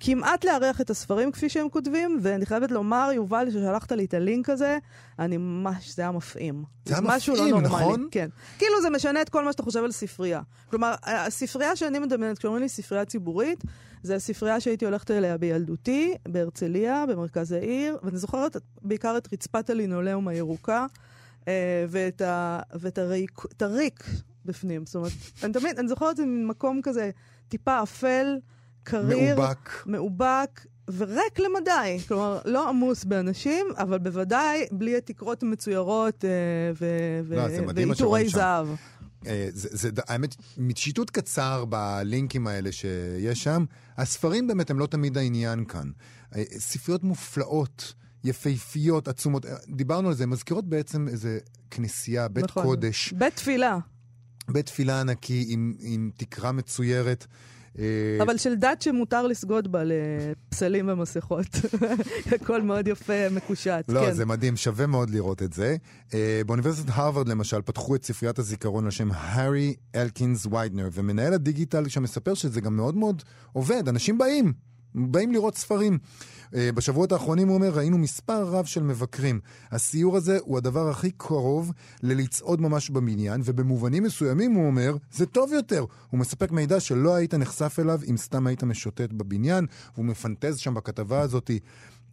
כמעט לארח את הספרים כפי שהם כותבים, ואני חייבת לומר, יובל, ששלחת לי את הלינק הזה, אני ממש, זה היה מפעים. זה היה משהו מפעים, לא. נכון? כן. כאילו זה משנה את כל מה שאתה חושב על ספרייה. כלומר, הספרייה שאני מדמיינת, כשאומרים לי ספרייה ציבורית, זה הספרייה שהייתי הולכת אליה בילדותי, בהרצליה, במרכז העיר, ואני זוכרת בעיקר את רצפת הלינולאום הירוקה, ואת, ה, ואת הריק, הריק בפנים. זאת אומרת, אני תמיד, אני זוכרת את זה ממקום כזה טיפה אפל, קריר, מאובק. מאובק וריק למדי. כלומר, לא עמוס באנשים, אבל בוודאי בלי התקרות המצוירות אה, לא, זה ועיטורי שם. זהב. אה, זה, זה, האמת, משיטוט קצר בלינקים האלה שיש שם, הספרים באמת הם לא תמיד העניין כאן. אה, ספריות מופלאות, יפהפיות, עצומות, אה, דיברנו על זה, מזכירות בעצם איזה כנסייה, בית נכון. קודש, בית תפילה, בית תפילה ענקי עם, עם תקרה מצוירת. אה, אבל של דת שמותר לסגוד בה לפסלים ומסכות. הכל מאוד יפה, מקושט. לא, כן. זה מדהים, שווה מאוד לראות את זה. Uh, באוניברסיטת הרווארד למשל פתחו את ספריית הזיכרון על שם הארי אלקינס ויידנר, ומנהל הדיגיטל שם מספר שזה גם מאוד מאוד עובד, אנשים באים, באים לראות ספרים. Uh, בשבועות האחרונים הוא אומר, ראינו מספר רב של מבקרים. הסיור הזה הוא הדבר הכי קרוב ללצעוד ממש בבניין, ובמובנים מסוימים, הוא אומר, זה טוב יותר. הוא מספק מידע שלא היית נחשף אליו אם סתם היית משוטט בבניין, והוא מפנטז שם בכתבה הזאת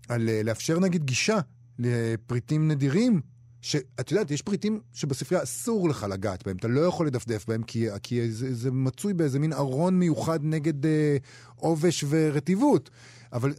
על אה, לאפשר נגיד גישה לפריטים נדירים. שאת יודעת, יש פריטים שבספרייה אסור לך לגעת בהם, אתה לא יכול לדפדף בהם, כי, כי זה, זה מצוי באיזה מין ארון מיוחד נגד אה, עובש ורטיבות. אבל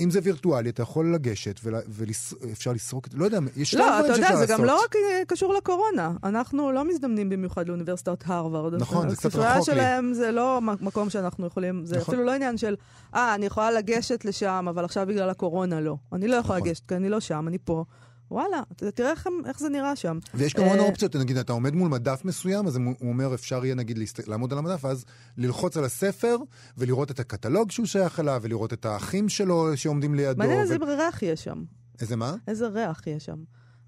אם זה וירטואלי, אתה יכול לגשת ואפשר לסרוק את זה, לא יודע, יש לא, כמה אתה דברים יודע, שאפשר זה לעשות. גם לא רק אה, קשור לקורונה. אנחנו לא מזדמנים במיוחד לאוניברסיטת הרווארד. נכון, זה קצת הספרייה רחוק לי. שלהם זה לא מקום שאנחנו יכולים, זה נכון. אפילו לא עניין של, אה, אני יכולה לגשת לשם, אבל עכשיו בגלל הקורונה לא. אני לא יכולה נכון. לגשת, כי אני לא שם, אני פה. וואלה, תראה איך איך זה נראה שם. ויש כמובן אה, אופציות, נגיד, אתה עומד מול מדף מסוים, אז הוא אומר, אפשר יהיה נגיד להסת... לעמוד על המדף, ואז ללחוץ על הספר, ולראות את הקטלוג שהוא שייך אליו, ולראות את האחים שלו שעומדים לידו. מעניין ו- איזה ריח יש שם. איזה מה? איזה ריח יש שם.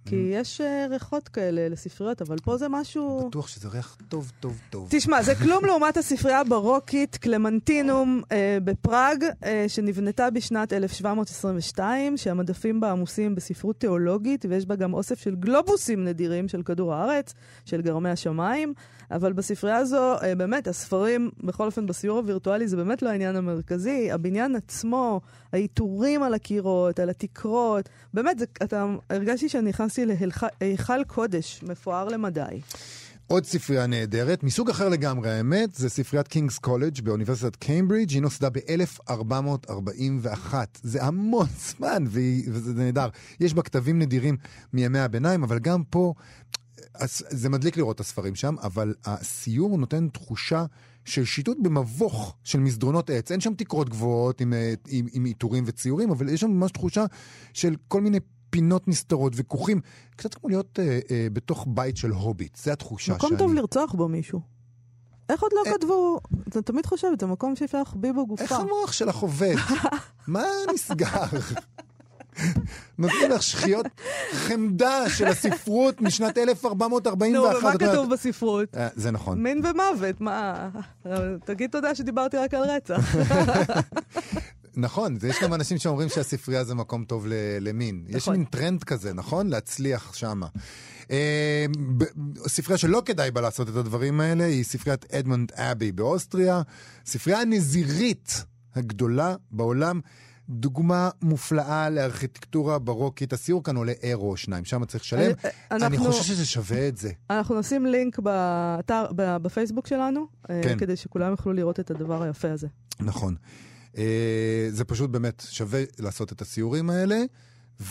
כי Mm. יש אה, ריחות כאלה לספריות, אבל פה זה משהו... בטוח שזה ריח טוב, טוב, טוב. תשמע, זה כלום לעומת הספרייה הברוקית קלמנטינום אה, בפראג, אה, שנבנתה בשנת 1722, שהמדפים בה עמוסים בספרות תיאולוגית, ויש בה גם אוסף של גלובוסים נדירים של כדור הארץ, של גרמי השמיים, אבל בספרייה הזו, אה, באמת, הספרים, בכל אופן בסיור הווירטואלי, זה באמת לא העניין המרכזי. הבניין עצמו, העיטורים על הקירות, על התקרות, באמת, זה, אתה, הרגשתי שאני נכנסתי להיכל קודש, מפואר למדי. עוד ספרייה נהדרת, מסוג אחר לגמרי, האמת, זה ספריית קינגס קולג' באוניברסיטת קיימברידג', היא נוסדה ב-1441. זה המון זמן, והיא, וזה נהדר. יש בה כתבים נדירים מימי הביניים, אבל גם פה, אז, זה מדליק לראות את הספרים שם, אבל הסיור נותן תחושה של שיטוט במבוך של מסדרונות עץ. אין שם תקרות גבוהות עם, אה, עיטורים וציורים, אבל יש שם ממש תחושה של כל מיני פינות נסתרות וכוכים. קצת כמו להיות אה, אה, בתוך בית של הוביט, זה התחושה מקום שאני... טוב לרצוח בו מישהו. איך עוד לא אה. כתבו, אתה תמיד חושב, זה מקום שאפשר להחביא בו גופה. איך המוח שלך עובד? מה נסגר? נותנים לך שכיות חמדה של הספרות משנת 1441. נו, ומה כתוב בספרות? אה, זה נכון. מין ומוות, מה? תגיד תודה שדיברתי רק על רצח. נכון, יש גם אנשים שאומרים שהספרייה זה מקום טוב ל- למין. יש נכון. מין טרנד כזה, נכון? להצליח שמה. אה, ספרייה שלא כדאי בה לעשות את הדברים האלה היא ספריית Admont Abbey באוסטריה. ספרייה הנזירית הגדולה בעולם. דוגמה מופלאה לארכיטקטורה ברוקית. הסיור כאן עולה אירו או שניים, שם צריך לשלם. אני- אני אנחנו- חושב שזה שווה את זה. אנחנו נשים לינק באתר, בפייסבוק שלנו, אה, כן. כדי שכולם יוכלו לראות את הדבר היפה הזה. נכון. אה, זה פשוט באמת שווה לעשות את הסיורים האלה,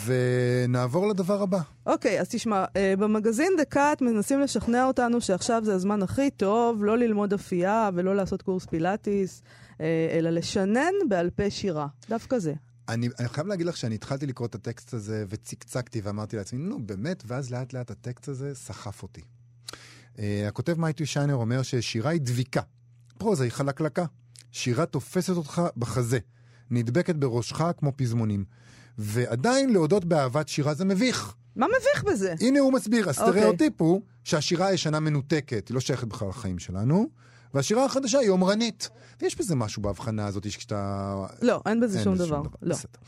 ונעבור לדבר הבא. אוקיי, אז תשמע, אה, במגזין דקאט מנסים לשכנע אותנו שעכשיו זה הזמן הכי טוב לא ללמוד אפייה ולא לעשות קורס פילאטיס, אה, אלא לשנן בעל פה שירה. דווקא זה. אני, אני חייב להגיד לך שאני התחלתי לקרוא את הטקסט הזה וצקצקתי ואמרתי לעצמי, נו באמת, ואז לאט לאט הטקסט הזה סחף אותי. Uh, הכותב מייטי שיינר אומר ששירה היא דביקה, פרוזה היא חלקלקה. שירה תופסת אותך בחזה, נדבקת בראשך כמו פזמונים. ועדיין להודות באהבת שירה זה מביך. מה מביך בזה? הנה הוא מסביר, הסטריאוטיפ הוא שהשירה הישנה מנותקת, היא לא שייכת בכלל לחיים שלנו, והשירה החדשה היא יומרנית. ויש בזה משהו בהבחנה הזאת, כשאתה... לא, אין בזה אין שום בזה דבר. לא. בסדר.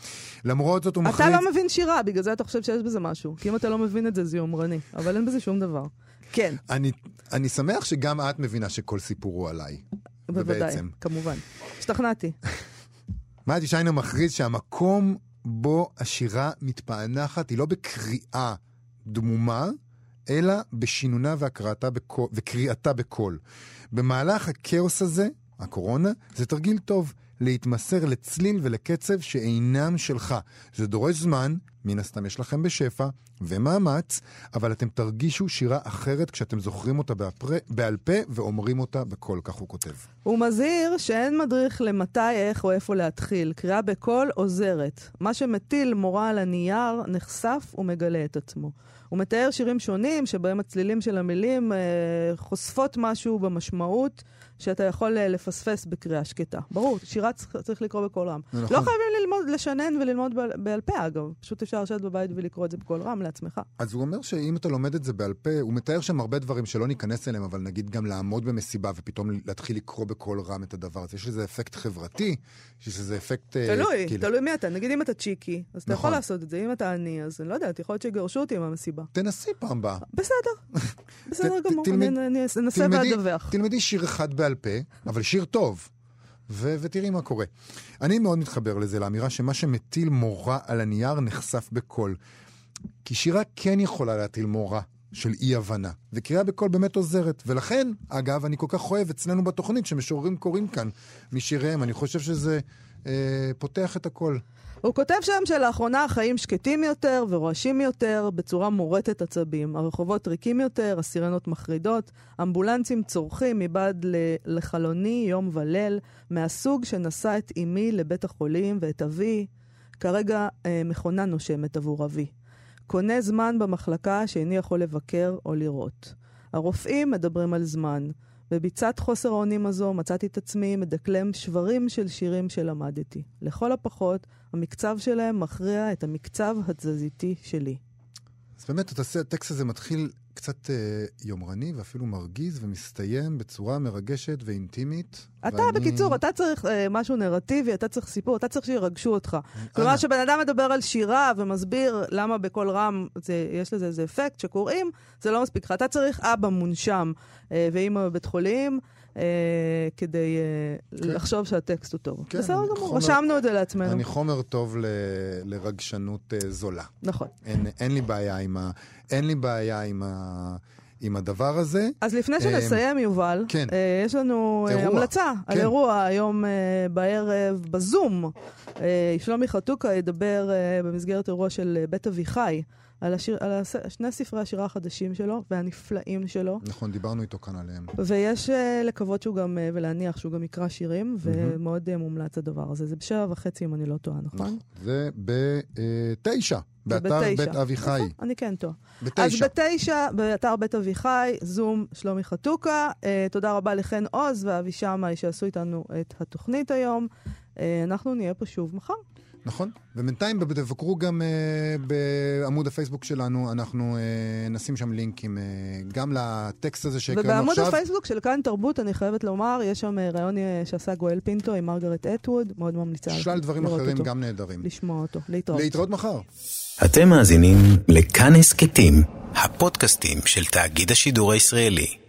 למרות זאת הוא אתה מכריז... לא מבין שירה, בגלל זה אתה חושב שיש בזה משהו. כי אם אתה לא מבין את זה, זה יומרני. אבל אין בזה שום דבר. כן, אני, אני שמח שגם את מבינה שכל סיפור הוא עליי. בוודאי, ובעצם. כמובן. השתכנעתי. מתי שיינר מכריז שהמקום בו השירה מתפענחת היא לא בקריאה דמומה, אלא בשינונה והקראתה בקול, וקריאתה בקול. במהלך הכאוס הזה, הקורונה, זה תרגיל טוב להתמסר לצליל ולקצב שאינם שלך. זה דורש זמן, מן הסתם יש לכם בשפע, ומאמץ, אבל אתם תרגישו שירה אחרת כשאתם זוכרים אותה בעל, בעל פה ואומרים אותה בקול, כך הוא כותב. הוא מזהיר שאין מדריך למתי, איך או איפה להתחיל. קריאה בקול עוזרת. מה שמטיל מורה על הנייר נחשף ומגלה את עצמו. הוא מתאר שירים שונים שבהם הצלילים של המילים אה, חושפות משהו במשמעות שאתה יכול אה, לפספס בקריאה שקטה. ברור, שירה צריך, לקרוא בקול רם. זה לא נכון. חייבים ללמוד, לשנן וללמוד בעל, פה, אגב. פשוט אפשר לשבת בבית ולקרוא את זה בקול רם לעצמך. אז הוא אומר שאם אתה לומד את זה בעל פה, הוא מתאר שם הרבה דברים שלא ניכנס אליהם, אבל נגיד גם לעמוד במסיבה ופתאום להתחיל לקרוא בקול רם את הדבר הזה. יש לזה אפקט חברתי, יש לזה אפקט... אה, תלוי, כאילו- תלוי מי אתה. נגיד אם אתה צ'יקי, אז אתה יכול נכון. לעשות את זה. אם אתה עני, אז אני לא יודעת, יכול להיות שיגרשו אותי מהמסיבה. תנסי פעם הבאה. בסדר, בסדר גמור, אני אנסה ואדווח. תלמדי שיר אחד בעל פה, אבל שיר טוב. ו- ותראי מה קורה. אני מאוד מתחבר לזה, לאמירה שמה שמטיל מורא על הנייר נחשף בקול. כי שירה כן יכולה להטיל מורא של אי-הבנה, וקריאה בקול באמת עוזרת. ולכן, אגב, אני כל כך אוהב אצלנו בתוכנית שמשוררים קוראים כאן משיריהם. אני חושב שזה אה, פותח את הכל. הוא כותב שם שלאחרונה החיים שקטים יותר ורועשים יותר בצורה מורטת עצבים. הרחובות ריקים יותר, הסירנות מחרידות, אמבולנסים צורכים מבעד לחלוני יום וליל, מהסוג שנשא את אמי לבית החולים ואת אבי, כרגע אה, מכונה נושמת עבור אבי. קונה זמן במחלקה שאיני יכול לבקר או לראות. הרופאים מדברים על זמן. בביצת חוסר האונים הזו מצאתי את עצמי מדקלם שברים של שירים שלמדתי. לכל הפחות, המקצב שלהם מכריע את המקצב התזזיתי שלי. אז באמת, הטקסט הזה מתחיל קצת אה, יומרני ואפילו מרגיז ומסתיים בצורה מרגשת ואינטימית. אתה, ואני- בקיצור, אתה צריך אה, משהו נרטיבי, אתה צריך סיפור, אתה צריך שירגשו אותך. כלומר. כשבן אדם מדבר על שירה ומסביר למה בקול רם זה, יש לזה איזה אפקט שקוראים, זה לא מספיק לך. אתה צריך אבא מונשם אה, ואימא בבית חולים. אה, כדי אה, לחשוב שהטקסט הוא טוב. כן, בסדר גמור, רשמנו את זה לעצמנו. אני חומר טוב ל, לרגשנות אה, זולה. נכון. אין, אין לי בעיה עם, ה, אין לי בעיה עם, ה, עם הדבר הזה. אז לפני שנסיים, יובל, כן. יש לנו אירוע. המלצה על כן. אירוע היום בערב בזום. שלומי חתוקה ידבר במסגרת אירוע של בית אביחי על, השיר, על הס... שני ספרי השירה החדשים שלו והנפלאים שלו. נכון, דיברנו איתו כאן עליהם. ויש אה, לקוות שהוא גם, אה, ולהניח שהוא גם יקרא שירים, ומאוד אה, מומלץ הדבר הזה. זה בשבע וחצי, אם אני לא טועה, נכון? נכון. זה בתשע, באתר בתשע. בית אביחי. נכון, אני כן טועה. אז בתשע. בתשע, באתר בית אביחי, זום, שלומי חתוקה. אה, תודה רבה לחן עוז ואבי שמאי שעשו איתנו את התוכנית היום. אה, אנחנו נהיה פה שוב מחר. נכון. ובינתיים תבקרו גם אה, בעמוד הפייסבוק שלנו, אנחנו אה, נשים שם לינקים אה, גם לטקסט הזה שהקראנו ובעמוד עכשיו. הפייסבוק של כאן תרבות, אני חייבת לומר, יש שם ראיון שעשה גואל פינטו עם מרגרט אטווד, מאוד ממליצה שלל דברים לראות אחרים אותו, גם נהדרים. לשמוע אותו, להתראות. להתראות מחר. אתם מאזינים לכאן הסכתים, הפודקאסטים של תאגיד השידור הישראלי.